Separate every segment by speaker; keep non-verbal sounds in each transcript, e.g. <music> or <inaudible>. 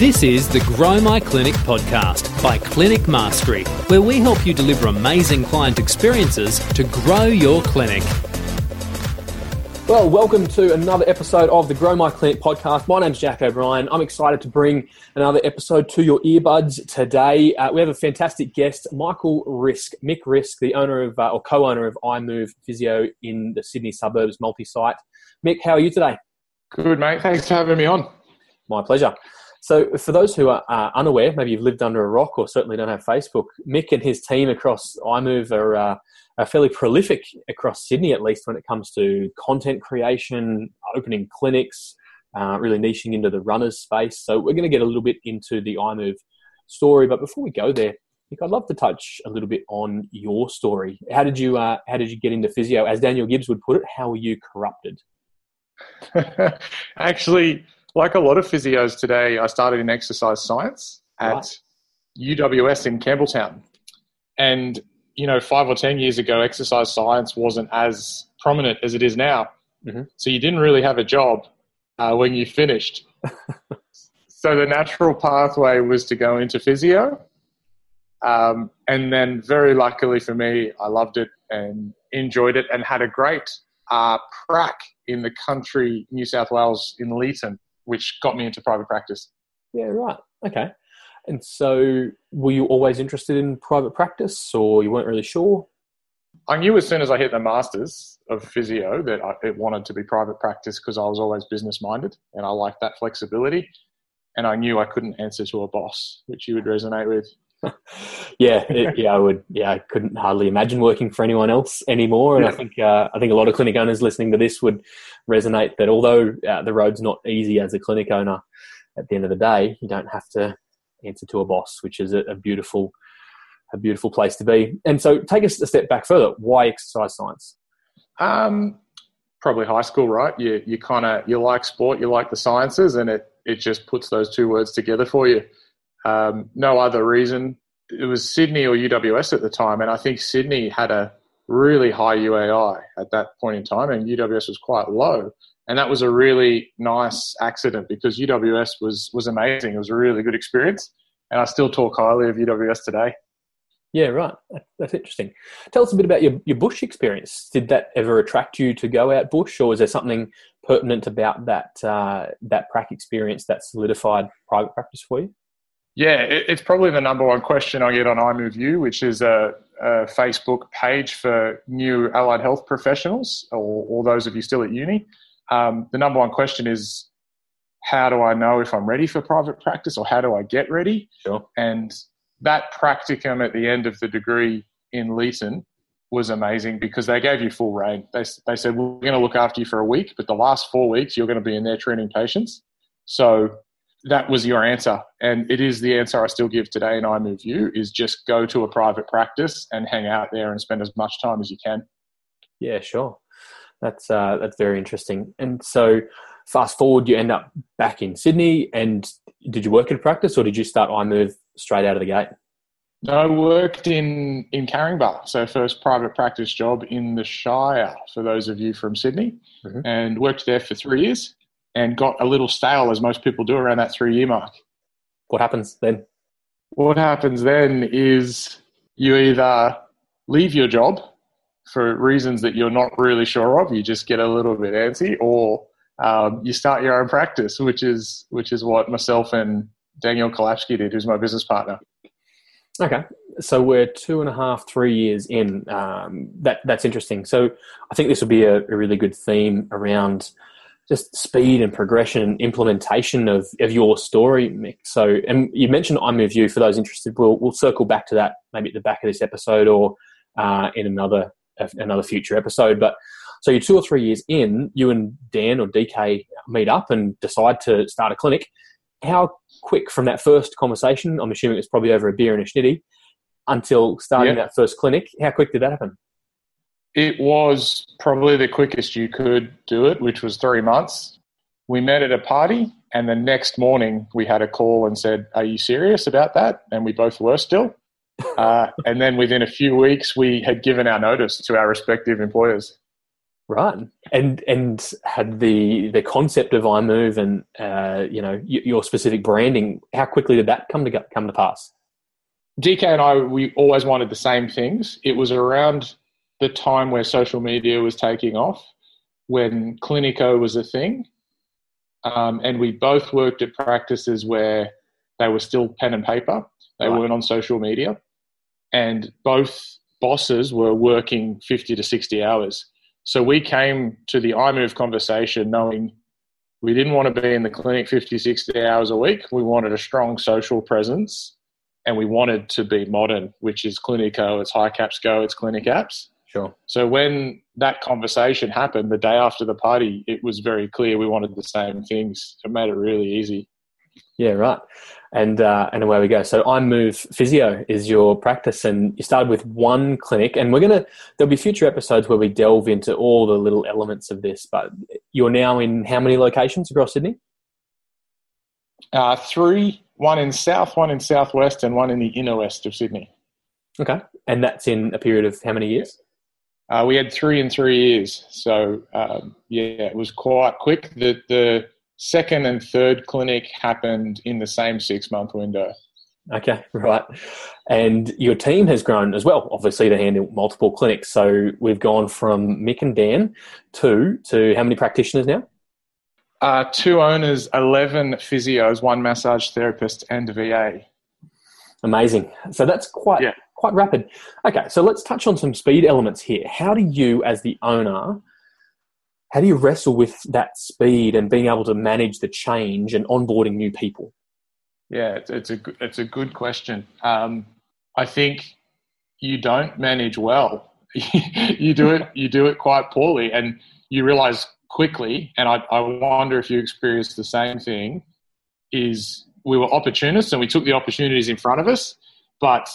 Speaker 1: This is the Grow My Clinic podcast by Clinic Mastery, where we help you deliver amazing client experiences to grow your clinic.
Speaker 2: Well, welcome to another episode of the Grow My Clinic podcast. My name's Jack O'Brien. I'm excited to bring another episode to your earbuds today. Uh, we have a fantastic guest, Michael Risk, Mick Risk, the owner of uh, or co-owner of iMove Physio in the Sydney suburbs multi-site. Mick, how are you today?
Speaker 3: Good, mate. Thanks for having me on.
Speaker 2: My pleasure. So, for those who are uh, unaware, maybe you've lived under a rock or certainly don't have Facebook, Mick and his team across iMove are, uh, are fairly prolific across Sydney, at least when it comes to content creation, opening clinics, uh, really niching into the runners space. So, we're going to get a little bit into the iMove story. But before we go there, Mick, I'd love to touch a little bit on your story. How did you uh, How did you get into physio? As Daniel Gibbs would put it, how were you corrupted? <laughs>
Speaker 3: Actually, like a lot of physios today, I started in exercise science at right. UWS in Campbelltown. And, you know, five or 10 years ago, exercise science wasn't as prominent as it is now. Mm-hmm. So you didn't really have a job uh, when you finished. <laughs> so the natural pathway was to go into physio. Um, and then, very luckily for me, I loved it and enjoyed it and had a great uh, prac in the country, New South Wales, in Leeton which got me into private practice.
Speaker 2: Yeah, right. Okay. And so, were you always interested in private practice, or you weren't really sure?
Speaker 3: I knew as soon as I hit the masters of physio that I, it wanted to be private practice because I was always business minded and I liked that flexibility. And I knew I couldn't answer to a boss, which you would resonate with. <laughs>
Speaker 2: yeah, it, yeah, I would. Yeah, I couldn't hardly imagine working for anyone else anymore. And yeah. I think uh, I think a lot of clinic owners listening to this would resonate that although uh, the road's not easy as a clinic owner, at the end of the day, you don't have to answer to a boss, which is a, a beautiful, a beautiful place to be. And so, take us a step back further. Why exercise science?
Speaker 3: Um, probably high school, right? You you kind of you like sport, you like the sciences, and it it just puts those two words together for you. Um, no other reason. It was Sydney or UWS at the time, and I think Sydney had a really high UAI at that point in time, and UWS was quite low. And that was a really nice accident because UWS was was amazing. It was a really good experience, and I still talk highly of UWS today.
Speaker 2: Yeah, right. That's interesting. Tell us a bit about your, your bush experience. Did that ever attract you to go out bush, or was there something pertinent about that uh, that prac experience that solidified private practice for you?
Speaker 3: Yeah, it's probably the number one question I get on iMoveU, which is a, a Facebook page for new allied health professionals or, or those of you still at uni. Um, the number one question is, how do I know if I'm ready for private practice or how do I get ready?
Speaker 2: Sure.
Speaker 3: And that practicum at the end of the degree in Leeton was amazing because they gave you full rein. They, they said, we're going to look after you for a week, but the last four weeks you're going to be in there training patients. So that was your answer. And it is the answer I still give today in you is just go to a private practice and hang out there and spend as much time as you can.
Speaker 2: Yeah, sure. That's uh, that's very interesting. And so fast forward, you end up back in Sydney and did you work in practice or did you start iMove straight out of the gate?
Speaker 3: No, I worked in, in Caringbah. So first private practice job in the Shire for those of you from Sydney mm-hmm. and worked there for three years and got a little stale, as most people do around that three year mark.
Speaker 2: What happens then?
Speaker 3: What happens then is you either leave your job for reasons that you're not really sure of, you just get a little bit antsy, or um, you start your own practice, which is which is what myself and Daniel Kolapski did, who's my business partner.
Speaker 2: Okay, so we're two and a half, three years in. Um, that that's interesting. So I think this will be a, a really good theme around just speed and progression and implementation of, of your story, Mick. So, and you mentioned iMoveU for those interested. We'll, we'll circle back to that maybe at the back of this episode or uh, in another another future episode. But so you're two or three years in, you and Dan or DK meet up and decide to start a clinic. How quick from that first conversation? I'm assuming it's probably over a beer and a schnitty until starting that first clinic. How quick did that happen?
Speaker 3: It was probably the quickest you could do it, which was three months. We met at a party, and the next morning we had a call and said, Are you serious about that? And we both were still. <laughs> Uh, and then within a few weeks, we had given our notice to our respective employers.
Speaker 2: Right, and and had the the concept of iMove and uh, you know your specific branding. How quickly did that come to come to pass?
Speaker 3: DK and I, we always wanted the same things. It was around the time where social media was taking off, when Cliniko was a thing, um, and we both worked at practices where they were still pen and paper. They right. weren't on social media, and both bosses were working fifty to sixty hours so we came to the iMove conversation knowing we didn't want to be in the clinic 50, 60 hours a week. We wanted a strong social presence and we wanted to be modern, which is Cliniko, it's HICAPS Go, it's Clinic Apps.
Speaker 2: Sure.
Speaker 3: So when that conversation happened the day after the party, it was very clear we wanted the same things. It made it really easy.
Speaker 2: Yeah, right and uh, and away we go. So iMove Physio is your practice, and you started with one clinic, and we're gonna there'll be future episodes where we delve into all the little elements of this. But you're now in how many locations across Sydney?
Speaker 3: Uh, three, one in south, one in southwest, and one in the inner west of Sydney.
Speaker 2: Okay, and that's in a period of how many years?
Speaker 3: Uh, we had three in three years, so um, yeah, it was quite quick. The the second and third clinic happened in the same six month window.
Speaker 2: Okay, right. And your team has grown as well, obviously, to handle multiple clinics. So we've gone from Mick and Dan to to how many practitioners now?
Speaker 3: Uh, two owners, eleven physios, one massage therapist, and a VA.
Speaker 2: Amazing. So that's quite yeah. Quite rapid. Okay, so let's touch on some speed elements here. How do you, as the owner, how do you wrestle with that speed and being able to manage the change and onboarding new people?
Speaker 3: Yeah, it's, it's a it's a good question. Um, I think you don't manage well. <laughs> you do it you do it quite poorly, and you realize quickly. And I, I wonder if you experienced the same thing. Is we were opportunists and we took the opportunities in front of us, but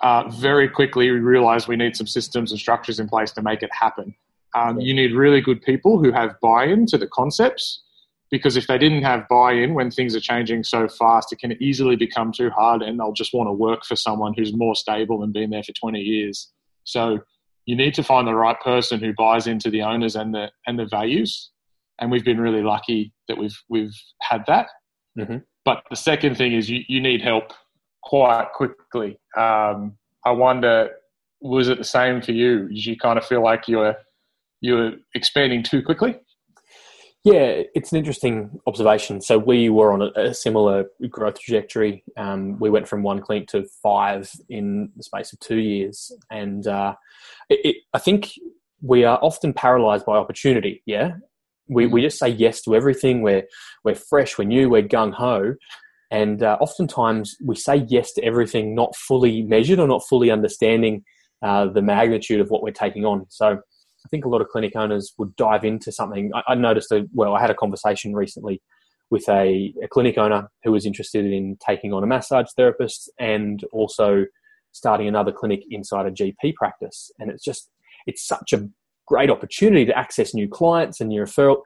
Speaker 3: uh, very quickly we realized we need some systems and structures in place to make it happen. Um, you need really good people who have buy-in to the concepts because if they didn't have buy-in when things are changing so fast, it can easily become too hard, and they'll just want to work for someone who's more stable and been there for 20 years. So you need to find the right person who buys into the owners and the and the values. And we've been really lucky that we've we've had that. Mm-hmm. But the second thing is you, you need help quite quickly. Um, I wonder, was it the same for you? Did you kind of feel like you were you're expanding too quickly?
Speaker 2: Yeah, it's an interesting observation. So we were on a, a similar growth trajectory. Um, we went from one clinic to five in the space of two years, and uh, it, it, I think we are often paralysed by opportunity. Yeah, we we just say yes to everything. We're we're fresh, we're new, we're gung ho, and uh, oftentimes we say yes to everything, not fully measured or not fully understanding uh, the magnitude of what we're taking on. So I think a lot of clinic owners would dive into something. I, I noticed that, well, I had a conversation recently with a, a, clinic owner who was interested in taking on a massage therapist and also starting another clinic inside a GP practice. And it's just, it's such a great opportunity to access new clients and new referral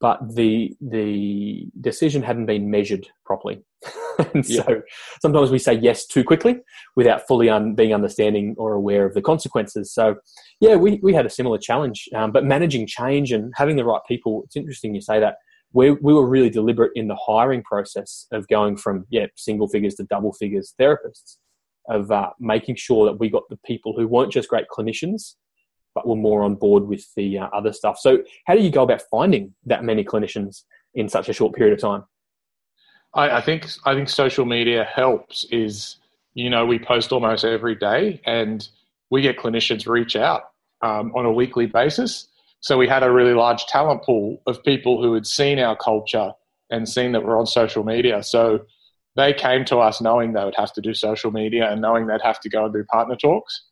Speaker 2: but the the decision hadn't been measured properly. <laughs> and yeah. so sometimes we say yes too quickly without fully un, being understanding or aware of the consequences. So yeah, we, we had a similar challenge, um, but managing change and having the right people. It's interesting you say that. We, we were really deliberate in the hiring process of going from yeah single figures to double figures therapists of uh, making sure that we got the people who weren't just great clinicians but were more on board with the uh, other stuff. So, how do you go about finding that many clinicians in such a short period of time?
Speaker 3: I, I think I think social media helps. Is you know we post almost every day, and we get clinicians reach out um, on a weekly basis. So we had a really large talent pool of people who had seen our culture and seen that we're on social media. So they came to us knowing they would have to do social media and knowing they'd have to go and do partner talks.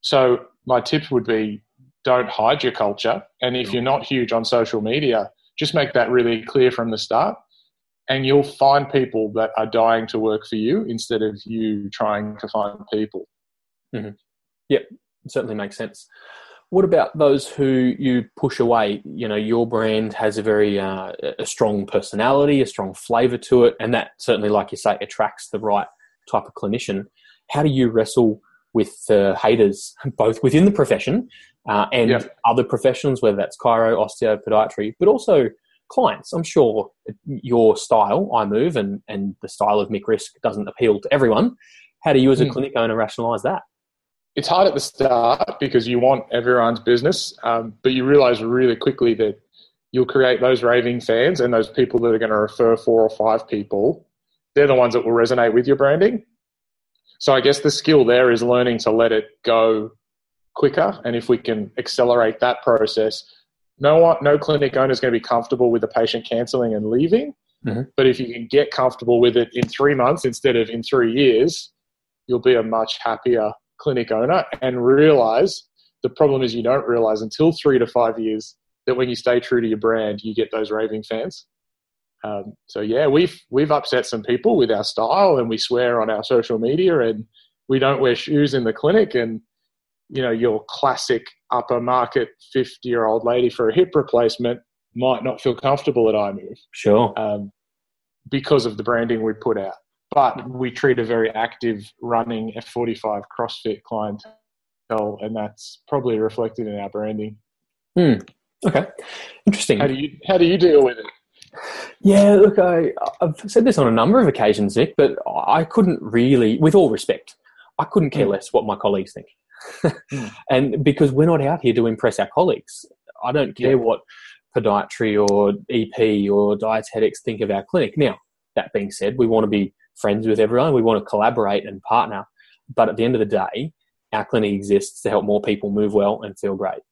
Speaker 3: So my tip would be don't hide your culture. And if you're not huge on social media, just make that really clear from the start. And you'll find people that are dying to work for you instead of you trying to find people.
Speaker 2: Mm-hmm. Yep, certainly makes sense. What about those who you push away? You know, your brand has a very uh, a strong personality, a strong flavour to it, and that certainly, like you say, attracts the right type of clinician. How do you wrestle with uh, haters, <laughs> both within the profession uh, and
Speaker 3: Yeah.
Speaker 2: other professions, whether that's chiro, osteo, podiatry, but also clients. I'm sure your style, iMove, and, and the style of Mick Risk doesn't appeal to everyone. How do you, as a
Speaker 3: Mm.
Speaker 2: clinic owner, rationalise that?
Speaker 3: it's hard at the start because you want everyone's business, um, but you realize really quickly that you'll create those raving fans and those people that are going to refer four or five people. They're the ones that will resonate with your branding. So I guess the skill there is learning to let it go quicker, and if we can accelerate that process, no one, no clinic owner is going to be comfortable with the patient cancelling and leaving.
Speaker 2: Mhm.
Speaker 3: But if you can get comfortable with it in three months instead of in three years, you'll be a much happier clinic owner and realize the problem is you don't realize until three to five years that when you stay true to your brand, you get those raving fans. Um, so yeah, we've we've upset some people with our style, and we swear on our social media, and we don't wear shoes in the clinic, and you know your classic upper market fifty year old lady for a hip replacement might not feel comfortable at iMove
Speaker 2: Sure.
Speaker 3: um, because of the branding we put out. But we treat a very active running F45 CrossFit clientele, and that's probably reflected in our branding.
Speaker 2: Okay. Interesting.
Speaker 3: How do you how do you deal with it?
Speaker 2: Yeah, look, I, I've said this on a number of occasions, Nick, but I couldn't really, with all respect, I couldn't care
Speaker 3: Mm.
Speaker 2: less what my colleagues think.
Speaker 3: Mm. <laughs>
Speaker 2: And because we're not out here to impress our colleagues, I don't care
Speaker 3: Yeah.
Speaker 2: what podiatry or EP or dietetics think of our clinic. Now, that being said, we want to be friends with everyone, we want to collaborate and partner, but at the end of the day, our clinic exists to help more people move well and feel great.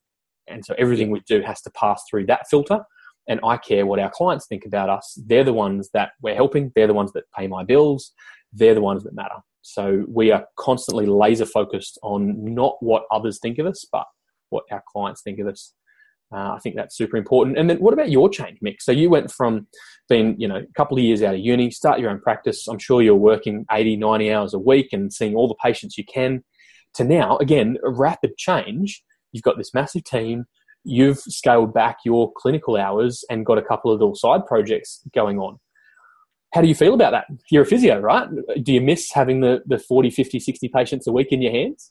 Speaker 2: And so everything we do has to pass through that filter and I care what our clients think about us. They're the ones that we're helping. They're the ones that pay my bills. They're the ones that matter. So we are constantly laser focused on not what others think of us, but what our clients think of us. Uh, I think that's super important. And then what about your change, Mick? So you went from being, you know, a couple of years out of uni, start your own practice. I'm sure you're working 80, 90 hours a week and seeing all the patients you can to now, again, a rapid change. You've got this massive team you've scaled back your clinical hours and got a couple of little side projects going on. How do you feel about that? You're a physio, right? Do you miss having the, the 40, 50, 60 patients a week in your hands?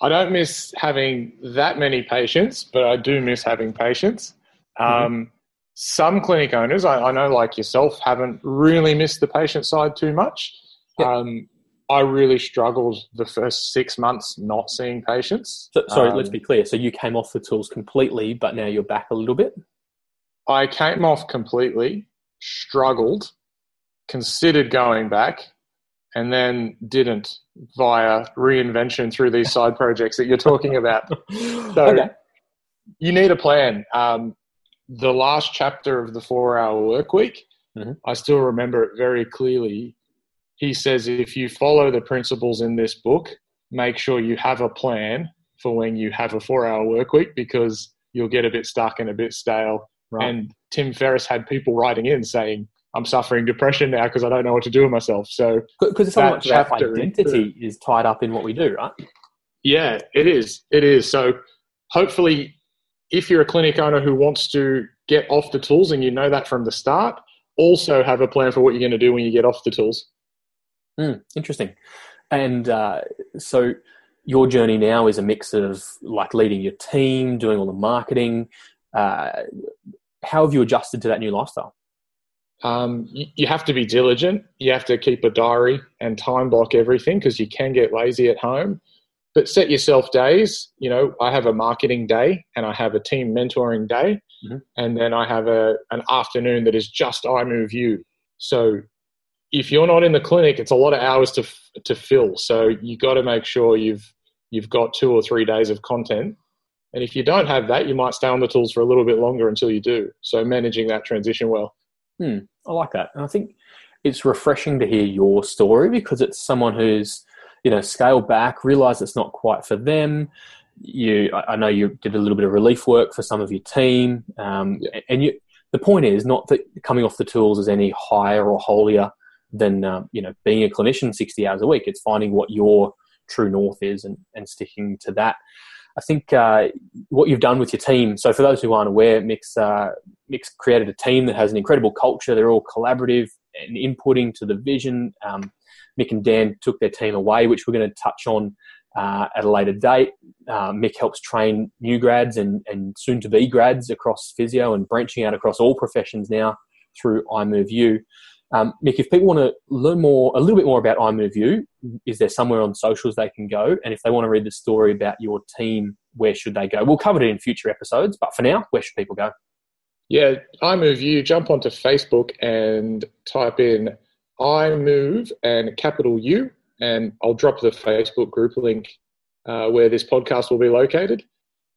Speaker 3: I don't miss having that many patients, but I do miss having patients. Um, some clinic owners, I, I know like yourself, haven't really missed the patient side too much.
Speaker 2: Yep.
Speaker 3: Um, I really struggled the first six months not seeing patients.
Speaker 2: So, sorry, let's
Speaker 3: Um,
Speaker 2: be clear. So you came off the tools completely, but now you're back a little bit?
Speaker 3: I came off completely, struggled, considered going back, and then didn't via reinvention through these <laughs> side projects that you're talking about. <laughs> So
Speaker 2: okay.
Speaker 3: you need a plan. Um, the last chapter of the four hour work week,
Speaker 2: Mhm.
Speaker 3: I still remember it very clearly. He says, if you follow the principles in this book, make sure you have a plan for when you have a four hour work week because you'll get a bit stuck and a bit stale.
Speaker 2: Right.
Speaker 3: And Tim Ferriss had people writing in saying, I'm suffering depression now because I don't know what to do with myself. So,
Speaker 2: Because so much of our
Speaker 3: chapter is
Speaker 2: identity is tied up in what we do, right?
Speaker 3: Yeah, it is. It is. So hopefully, if you're a clinic owner who wants to get off the tools and you know that from the start, also have a plan for what you're going to do when you get off the tools.
Speaker 2: Mm, interesting. And uh, so your journey now is a mix of like leading your team, doing all the marketing. Uh, how have you adjusted to that new lifestyle?
Speaker 3: Um, you, you have to be diligent. You have to keep a diary and time block everything because you can get lazy at home. But set yourself days. You know, I have a marketing day and I have a team mentoring day,
Speaker 2: Mhm.
Speaker 3: and then I have a an afternoon that is just iMoveU. So if you're not in the clinic, it's a lot of hours to to fill. So you got to make sure you've you've got two or three days of content. And if you don't have that, you might stay on the tools for a little bit longer until you do. So managing that transition well.
Speaker 2: Hmm, I like that. And I think it's refreshing to hear your story because it's someone who's, you know, scaled back, realized it's not quite for them. You, I I know you did a little bit of relief work for some of your team, um,
Speaker 3: Yeah.
Speaker 2: and you. The point is not that coming off the tools is any higher or holier than um, you know being a clinician sixty hours a week. It's finding what your true north is and, and sticking to that. I think uh, what you've done with your team. So, for those who aren't aware, Mix uh, Mix created a team that has an incredible culture. They're all collaborative and inputting to the vision. Um, Mick and Dan took their team away, which we're going to touch on uh, at a later date. Uh, Mick helps train new grads and, and soon to be grads across physio and branching out across all professions now through iMoveU. Um, Mick, if people want to learn more, a little bit more about iMoveU, is there somewhere on socials they can go? And if they want to read the story about your team, where should they go? We'll cover it in future episodes, but for now, where should people go?
Speaker 3: Yeah, iMoveU, jump onto Facebook and type in iMove and capital U, and I'll drop the Facebook group link uh, where this podcast will be located.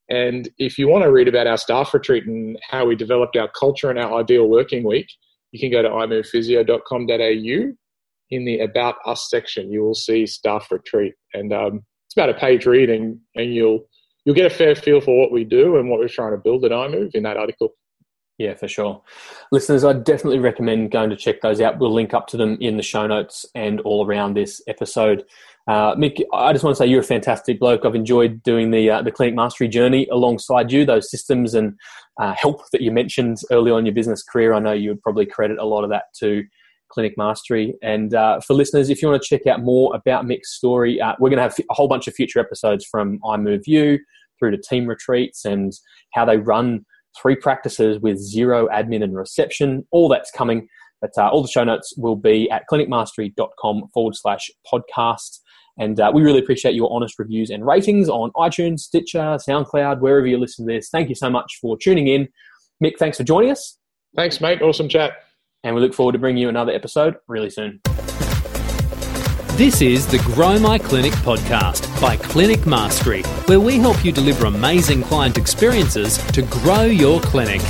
Speaker 3: And if you want to read about our staff retreat and how we developed our culture and our ideal working week, you can go to imovephysio.com.au. In the About Us section, you will see staff retreat, and um, it's about a page read, and, and you'll you'll get a fair feel for what we do and what we're trying to build at iMove in that article.
Speaker 2: Yeah, for sure. Listeners, I definitely recommend going to check those out. We'll link up to them in the show notes and all around this episode. Uh, Mick, I just want to say you're a fantastic bloke. I've enjoyed doing the uh, the clinic mastery journey alongside you. Those systems and uh, help that you mentioned early on in your business career, I know you would probably credit a lot of that to clinic mastery. And uh, for listeners, if you want to check out more about Mick's story, uh, we're going to have a whole bunch of future episodes from iMoveU through to team retreats and how they run three practices with zero admin and reception. All that's coming. But uh, all the show notes will be at clinicmastery.com forward slash podcast. And uh, we really appreciate your honest reviews and ratings on iTunes, Stitcher, SoundCloud, wherever you listen to this. Thank you so much for tuning in. Mick, thanks for joining us.
Speaker 3: Thanks, mate. Awesome chat.
Speaker 2: And we look forward to bringing you another episode really soon.
Speaker 1: This is the Grow My Clinic podcast by Clinic Mastery, where we help you deliver amazing client experiences to grow your clinic.